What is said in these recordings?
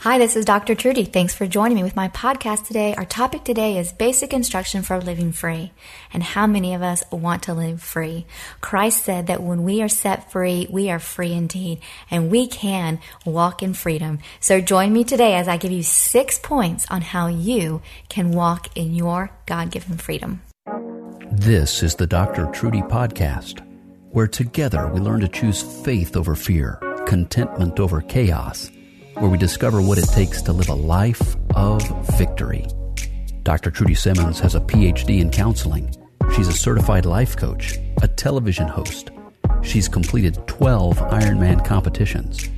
Hi, this is Dr. Trudy. Thanks for joining me with my podcast today. Our topic today is basic instruction for living free. And how many of us want to live free? Christ said that when we are set free, we are free indeed, and we can walk in freedom. So join me today as I give you six points on how you can walk in your God given freedom. This is the Dr. Trudy Podcast, where together we learn to choose faith over fear, contentment over chaos where we discover what it takes to live a life of victory. Dr. Trudy Simmons has a PhD in counseling. She's a certified life coach, a television host. She's completed 12 Ironman competitions.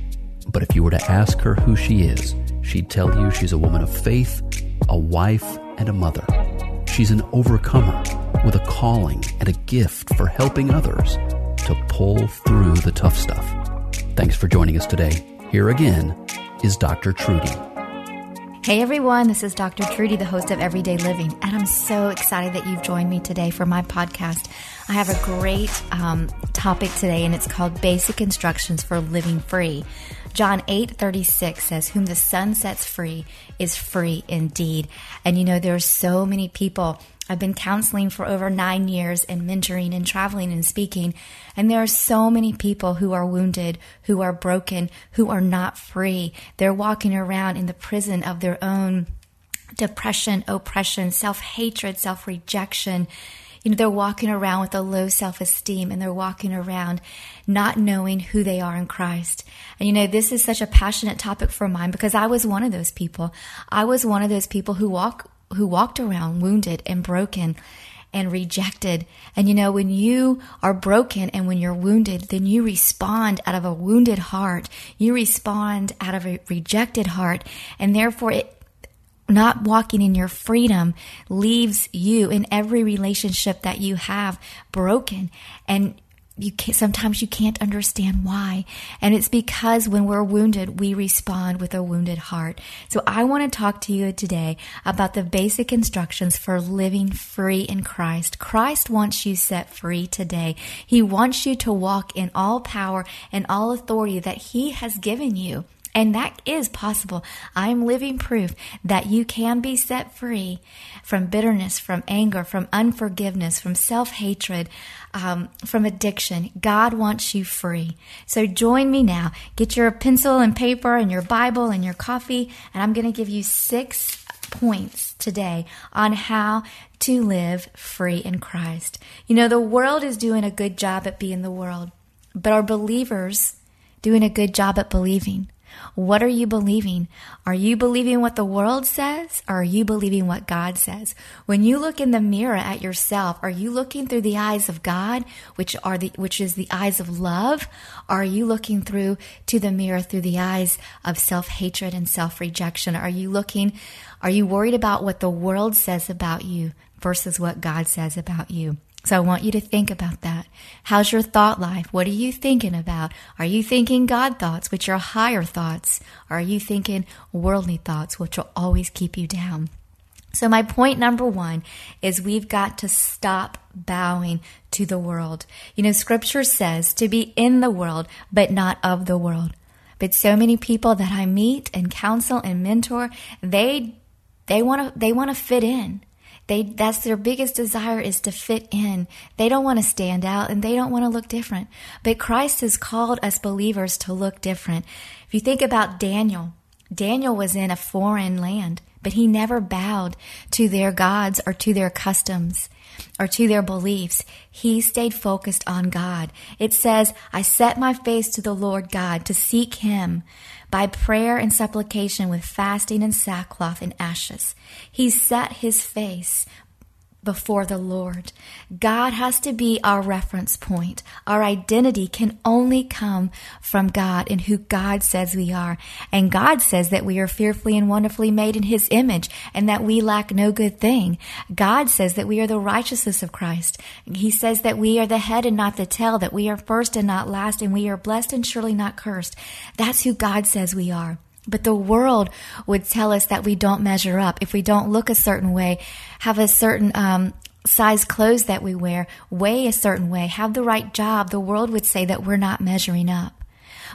But if you were to ask her who she is, she'd tell you she's a woman of faith, a wife, and a mother. She's an overcomer with a calling and a gift for helping others to pull through the tough stuff. Thanks for joining us today. Here again is Dr. Trudy. Hey everyone, this is Dr. Trudy, the host of Everyday Living, and I'm so excited that you've joined me today for my podcast. I have a great um, topic today, and it's called Basic Instructions for Living Free. John 8 36 says, Whom the Son sets free is free indeed. And you know, there are so many people I've been counseling for over nine years and mentoring and traveling and speaking. And there are so many people who are wounded, who are broken, who are not free. They're walking around in the prison of their own depression, oppression, self hatred, self rejection. You know, they're walking around with a low self esteem and they're walking around not knowing who they are in Christ. And you know, this is such a passionate topic for mine because I was one of those people. I was one of those people who walk who walked around wounded and broken and rejected. And you know, when you are broken and when you're wounded, then you respond out of a wounded heart. You respond out of a rejected heart. And therefore, it, not walking in your freedom leaves you in every relationship that you have broken. And you can't, sometimes you can't understand why. And it's because when we're wounded, we respond with a wounded heart. So I want to talk to you today about the basic instructions for living free in Christ. Christ wants you set free today. He wants you to walk in all power and all authority that He has given you. And that is possible. I'm living proof that you can be set free from bitterness, from anger, from unforgiveness, from self hatred, um, from addiction. God wants you free. So join me now. Get your pencil and paper and your Bible and your coffee, and I'm going to give you six points today on how to live free in Christ. You know, the world is doing a good job at being the world, but are believers doing a good job at believing? What are you believing? Are you believing what the world says or are you believing what God says? When you look in the mirror at yourself, are you looking through the eyes of God, which are the which is the eyes of love, or are you looking through to the mirror through the eyes of self-hatred and self-rejection? Are you looking are you worried about what the world says about you versus what God says about you? So I want you to think about that. How's your thought life? What are you thinking about? Are you thinking God thoughts, which are higher thoughts? Are you thinking worldly thoughts, which will always keep you down? So my point number one is we've got to stop bowing to the world. You know, scripture says to be in the world, but not of the world. But so many people that I meet and counsel and mentor, they, they want to, they want to fit in. They that's their biggest desire is to fit in. They don't want to stand out and they don't want to look different. But Christ has called us believers to look different. If you think about Daniel, Daniel was in a foreign land, but he never bowed to their gods or to their customs or to their beliefs. He stayed focused on God. It says, I set my face to the Lord God to seek him by prayer and supplication with fasting and sackcloth and ashes. He set his face before the Lord. God has to be our reference point. Our identity can only come from God and who God says we are. And God says that we are fearfully and wonderfully made in His image and that we lack no good thing. God says that we are the righteousness of Christ. He says that we are the head and not the tail, that we are first and not last, and we are blessed and surely not cursed. That's who God says we are. But the world would tell us that we don't measure up if we don't look a certain way, have a certain um, size clothes that we wear, weigh a certain way, have the right job. The world would say that we're not measuring up.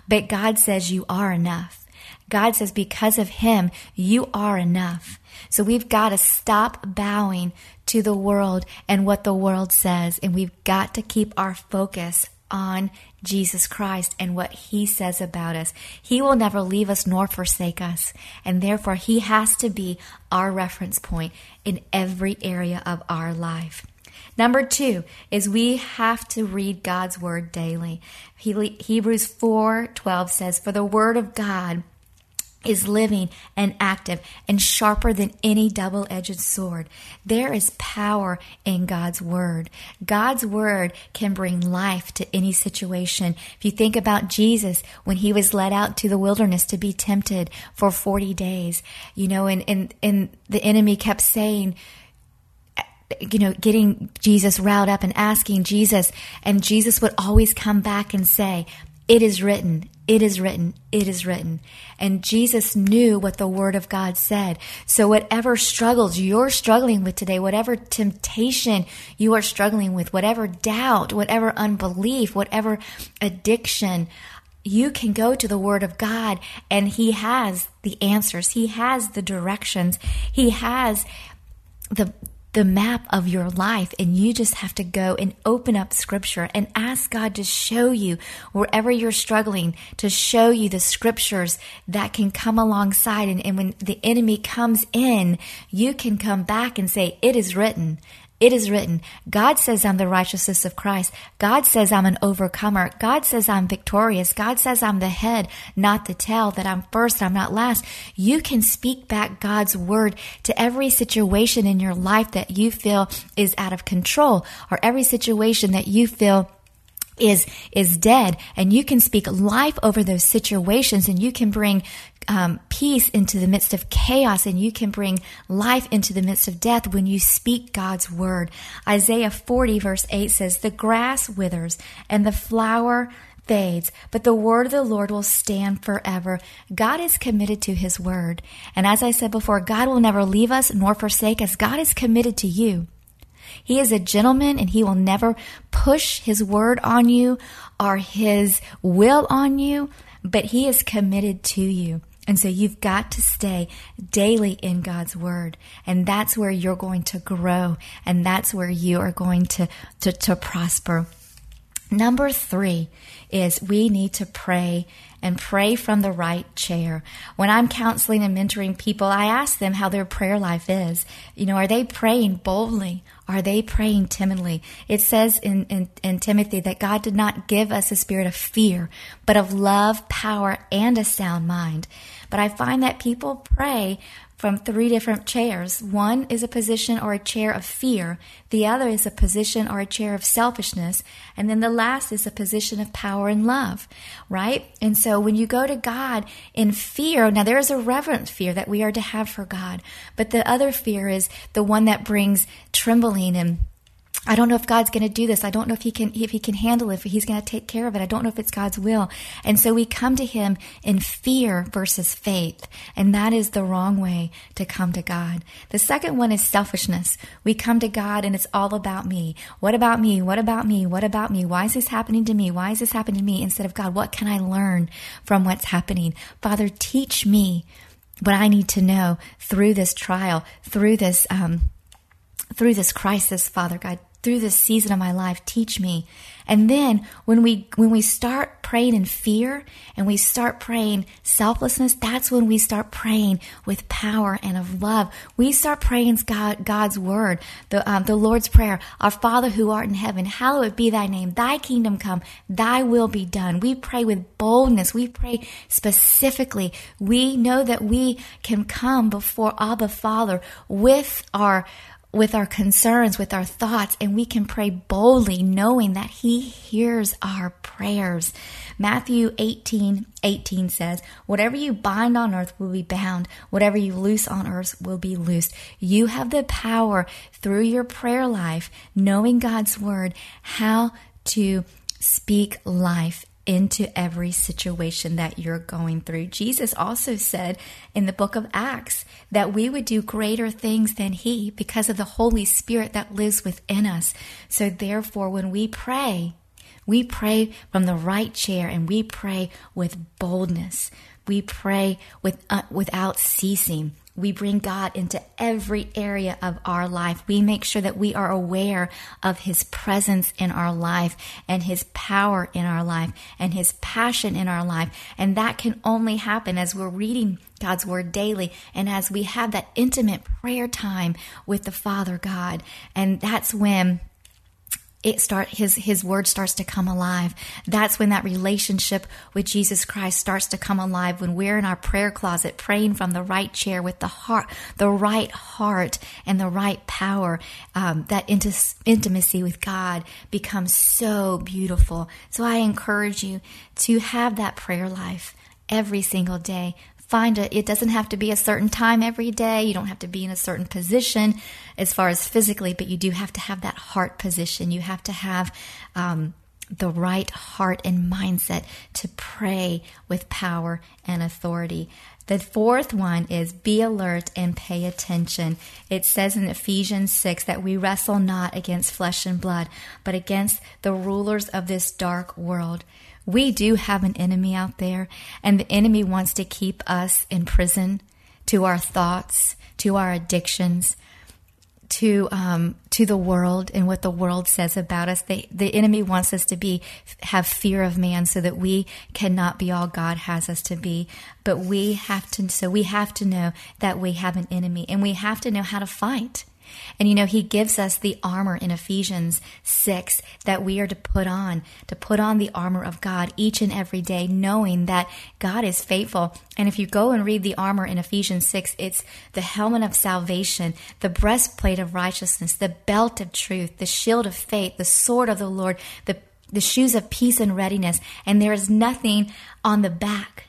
But God says you are enough. God says because of Him, you are enough. So we've got to stop bowing to the world and what the world says, and we've got to keep our focus on Jesus Christ and what he says about us. He will never leave us nor forsake us. And therefore, he has to be our reference point in every area of our life. Number two is we have to read God's word daily. Hebrews 4 12 says, For the word of God is living and active and sharper than any double edged sword. There is power in God's word. God's word can bring life to any situation. If you think about Jesus when he was led out to the wilderness to be tempted for 40 days, you know, and, and, and the enemy kept saying, you know, getting Jesus riled up and asking Jesus, and Jesus would always come back and say, It is written, it is written, it is written. And Jesus knew what the Word of God said. So, whatever struggles you're struggling with today, whatever temptation you are struggling with, whatever doubt, whatever unbelief, whatever addiction, you can go to the Word of God and He has the answers. He has the directions. He has the the map of your life and you just have to go and open up scripture and ask God to show you wherever you're struggling to show you the scriptures that can come alongside. And, and when the enemy comes in you can come back and say it is written it is written, God says I'm the righteousness of Christ. God says I'm an overcomer. God says I'm victorious. God says I'm the head, not the tail, that I'm first, I'm not last. You can speak back God's word to every situation in your life that you feel is out of control or every situation that you feel is is dead and you can speak life over those situations and you can bring um, peace into the midst of chaos and you can bring life into the midst of death when you speak God's word. Isaiah 40 verse 8 says, The grass withers and the flower fades, but the word of the Lord will stand forever. God is committed to his word. And as I said before, God will never leave us nor forsake us. God is committed to you. He is a gentleman and he will never push his word on you or his will on you, but he is committed to you. And so you've got to stay daily in God's word. And that's where you're going to grow. And that's where you are going to, to, to prosper. Number three is we need to pray and pray from the right chair. When I'm counseling and mentoring people, I ask them how their prayer life is. You know, are they praying boldly? Are they praying timidly? It says in, in, in, Timothy that God did not give us a spirit of fear, but of love, power, and a sound mind. But I find that people pray from three different chairs. One is a position or a chair of fear, the other is a position or a chair of selfishness, and then the last is a position of power and love, right? And so when you go to God in fear, now there is a reverent fear that we are to have for God, but the other fear is the one that brings trembling and I don't know if God's going to do this. I don't know if he can if he can handle it, if he's going to take care of it. I don't know if it's God's will. And so we come to him in fear versus faith, and that is the wrong way to come to God. The second one is selfishness. We come to God and it's all about me. What about me? What about me? What about me? Why is this happening to me? Why is this happening to me instead of God, what can I learn from what's happening? Father, teach me what I need to know through this trial, through this um, through this crisis, Father God through this season of my life teach me. And then when we when we start praying in fear and we start praying selflessness that's when we start praying with power and of love. We start praying God, god's word the, um, the lord's prayer. Our father who art in heaven hallowed be thy name. Thy kingdom come. Thy will be done. We pray with boldness. We pray specifically. We know that we can come before abba father with our with our concerns, with our thoughts, and we can pray boldly knowing that He hears our prayers. Matthew 18 18 says, Whatever you bind on earth will be bound, whatever you loose on earth will be loosed. You have the power through your prayer life, knowing God's word, how to speak life into every situation that you're going through. Jesus also said in the book of Acts that we would do greater things than He because of the Holy Spirit that lives within us. So, therefore, when we pray, we pray from the right chair and we pray with boldness. We pray with, uh, without ceasing. We bring God into every area of our life. We make sure that we are aware of His presence in our life and His power in our life and His passion in our life. And that can only happen as we're reading God's Word daily and as we have that intimate prayer time with the Father God. And that's when it start his his word starts to come alive. That's when that relationship with jesus christ starts to come alive when we're in our prayer closet praying from the right chair with the heart the right heart and the right power um, that int- intimacy with god becomes so beautiful. So i encourage you to have that prayer life every single day find it. It doesn't have to be a certain time every day. You don't have to be in a certain position as far as physically, but you do have to have that heart position. You have to have um, the right heart and mindset to pray with power and authority. The fourth one is be alert and pay attention. It says in Ephesians 6 that we wrestle not against flesh and blood, but against the rulers of this dark world. We do have an enemy out there, and the enemy wants to keep us in prison to our thoughts, to our addictions, to um, to the world and what the world says about us. The enemy wants us to be have fear of man, so that we cannot be all God has us to be. But we have to. So we have to know that we have an enemy, and we have to know how to fight. And you know, he gives us the armor in Ephesians 6 that we are to put on, to put on the armor of God each and every day, knowing that God is faithful. And if you go and read the armor in Ephesians 6, it's the helmet of salvation, the breastplate of righteousness, the belt of truth, the shield of faith, the sword of the Lord, the, the shoes of peace and readiness. And there is nothing on the back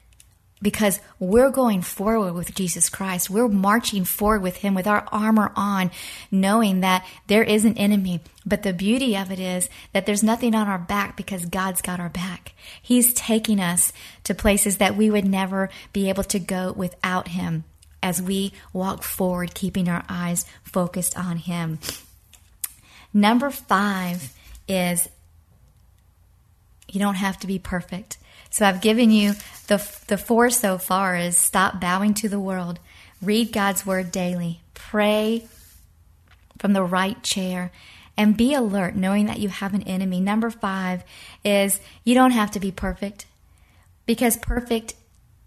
because we're going forward with Jesus Christ. We're marching forward with Him with our armor on, knowing that there is an enemy. But the beauty of it is that there's nothing on our back because God's got our back. He's taking us to places that we would never be able to go without Him as we walk forward, keeping our eyes focused on Him. Number five is you don't have to be perfect. So I've given you the, the four so far is stop bowing to the world, read God's word daily, pray from the right chair, and be alert knowing that you have an enemy. Number five is you don't have to be perfect because perfect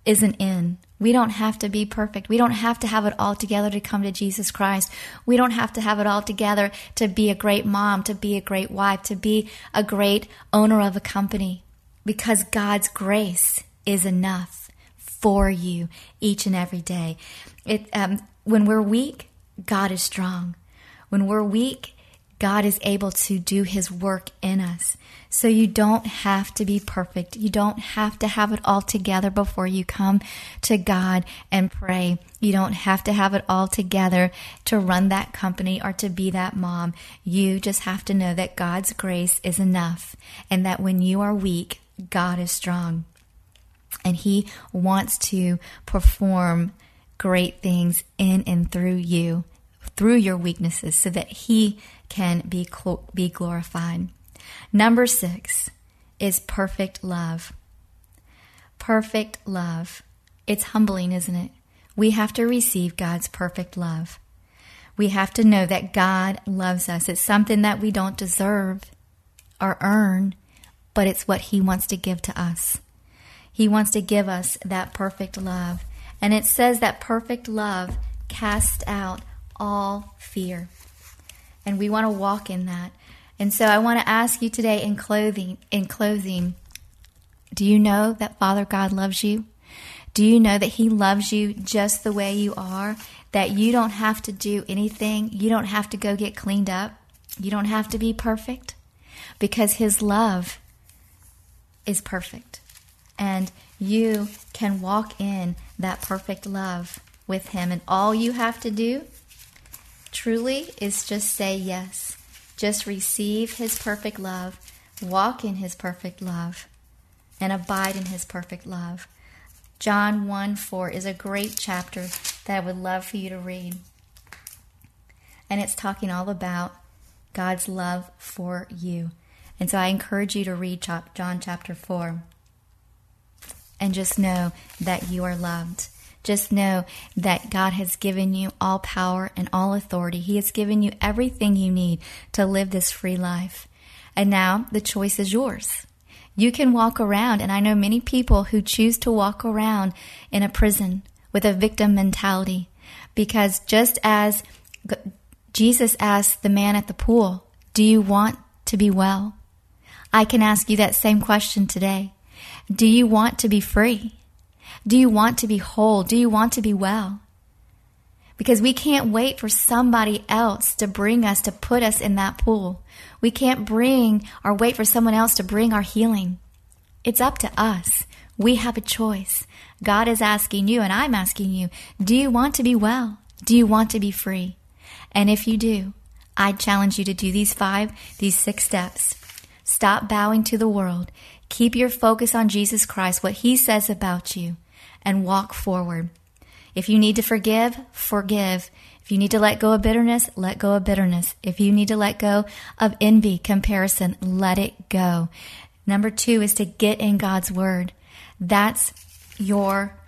isn't in. We don't have to be perfect. We don't have to have it all together to come to Jesus Christ. We don't have to have it all together to be a great mom, to be a great wife, to be a great owner of a company because God's grace is enough for you each and every day. It, um, when we're weak, God is strong. When we're weak, God is able to do His work in us. So you don't have to be perfect. You don't have to have it all together before you come to God and pray. You don't have to have it all together to run that company or to be that mom. You just have to know that God's grace is enough and that when you are weak, God is strong and He wants to perform great things in and through you, through your weaknesses, so that He can be, be glorified. Number six is perfect love. Perfect love. It's humbling, isn't it? We have to receive God's perfect love. We have to know that God loves us. It's something that we don't deserve or earn but it's what He wants to give to us. He wants to give us that perfect love. And it says that perfect love casts out all fear. And we want to walk in that. And so I want to ask you today in clothing in closing, do you know that Father God loves you? Do you know that He loves you just the way you are? That you don't have to do anything, you don't have to go get cleaned up, you don't have to be perfect because His love is perfect. And you can walk in that perfect love with Him. And all you have to do truly is just say yes. Just receive His perfect love, walk in His perfect love, and abide in His perfect love. John 1 4 is a great chapter that I would love for you to read. And it's talking all about God's love for you. And so I encourage you to read John chapter 4 and just know that you are loved. Just know that God has given you all power and all authority. He has given you everything you need to live this free life. And now the choice is yours. You can walk around, and I know many people who choose to walk around in a prison with a victim mentality because just as Jesus asked the man at the pool, Do you want to be well? I can ask you that same question today. Do you want to be free? Do you want to be whole? Do you want to be well? Because we can't wait for somebody else to bring us, to put us in that pool. We can't bring or wait for someone else to bring our healing. It's up to us. We have a choice. God is asking you, and I'm asking you, do you want to be well? Do you want to be free? And if you do, I challenge you to do these five, these six steps. Stop bowing to the world. Keep your focus on Jesus Christ, what He says about you, and walk forward. If you need to forgive, forgive. If you need to let go of bitterness, let go of bitterness. If you need to let go of envy, comparison, let it go. Number two is to get in God's Word. That's your,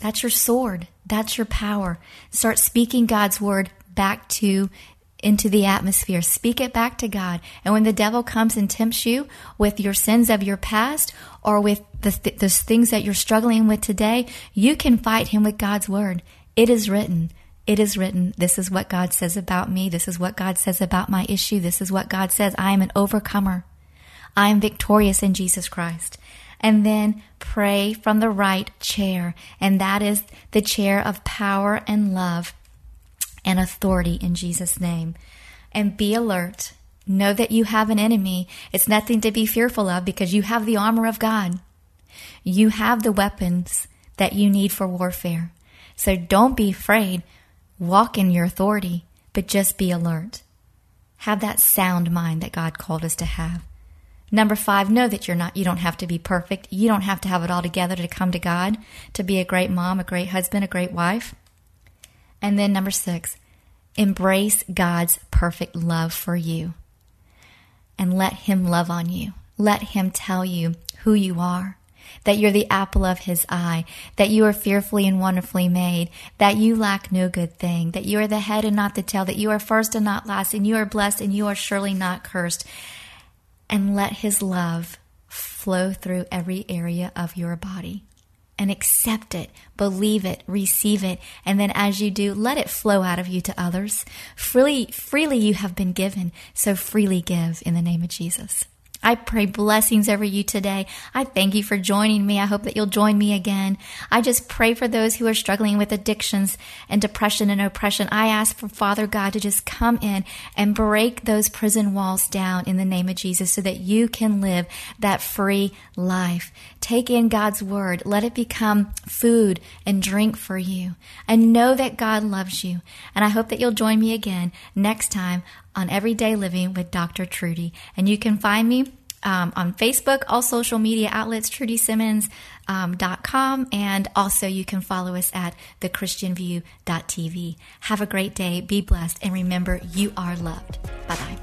that's your sword. That's your power. Start speaking God's Word back to into the atmosphere. Speak it back to God. And when the devil comes and tempts you with your sins of your past or with the, th- the things that you're struggling with today, you can fight him with God's word. It is written. It is written. This is what God says about me. This is what God says about my issue. This is what God says. I am an overcomer. I am victorious in Jesus Christ. And then pray from the right chair. And that is the chair of power and love and authority in Jesus' name. And be alert. Know that you have an enemy. It's nothing to be fearful of because you have the armor of God. You have the weapons that you need for warfare. So don't be afraid. Walk in your authority, but just be alert. Have that sound mind that God called us to have. Number five, know that you're not, you don't have to be perfect. You don't have to have it all together to come to God, to be a great mom, a great husband, a great wife. And then number six, embrace God's perfect love for you. And let Him love on you. Let Him tell you who you are, that you're the apple of His eye, that you are fearfully and wonderfully made, that you lack no good thing, that you are the head and not the tail, that you are first and not last, and you are blessed and you are surely not cursed. And let His love flow through every area of your body and accept it, believe it, receive it, and then as you do, let it flow out of you to others. Freely, freely you have been given, so freely give in the name of Jesus. I pray blessings over you today. I thank you for joining me. I hope that you'll join me again. I just pray for those who are struggling with addictions and depression and oppression. I ask for Father God to just come in and break those prison walls down in the name of Jesus so that you can live that free life. Take in God's word. Let it become food and drink for you. And know that God loves you. And I hope that you'll join me again next time on Everyday Living with Dr. Trudy. And you can find me um, on Facebook, all social media outlets, trudysimmons.com, um, and also you can follow us at thechristianview.tv. Have a great day, be blessed, and remember you are loved. Bye bye.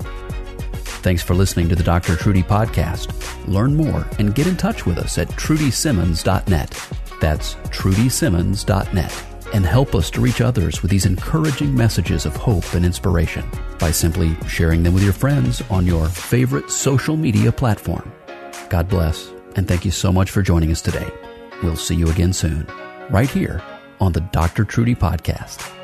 Thanks for listening to the Dr. Trudy podcast. Learn more and get in touch with us at trudysimmons.net. That's trudysimmons.net and help us to reach others with these encouraging messages of hope and inspiration by simply sharing them with your friends on your favorite social media platform. God bless, and thank you so much for joining us today. We'll see you again soon, right here on the Dr. Trudy Podcast.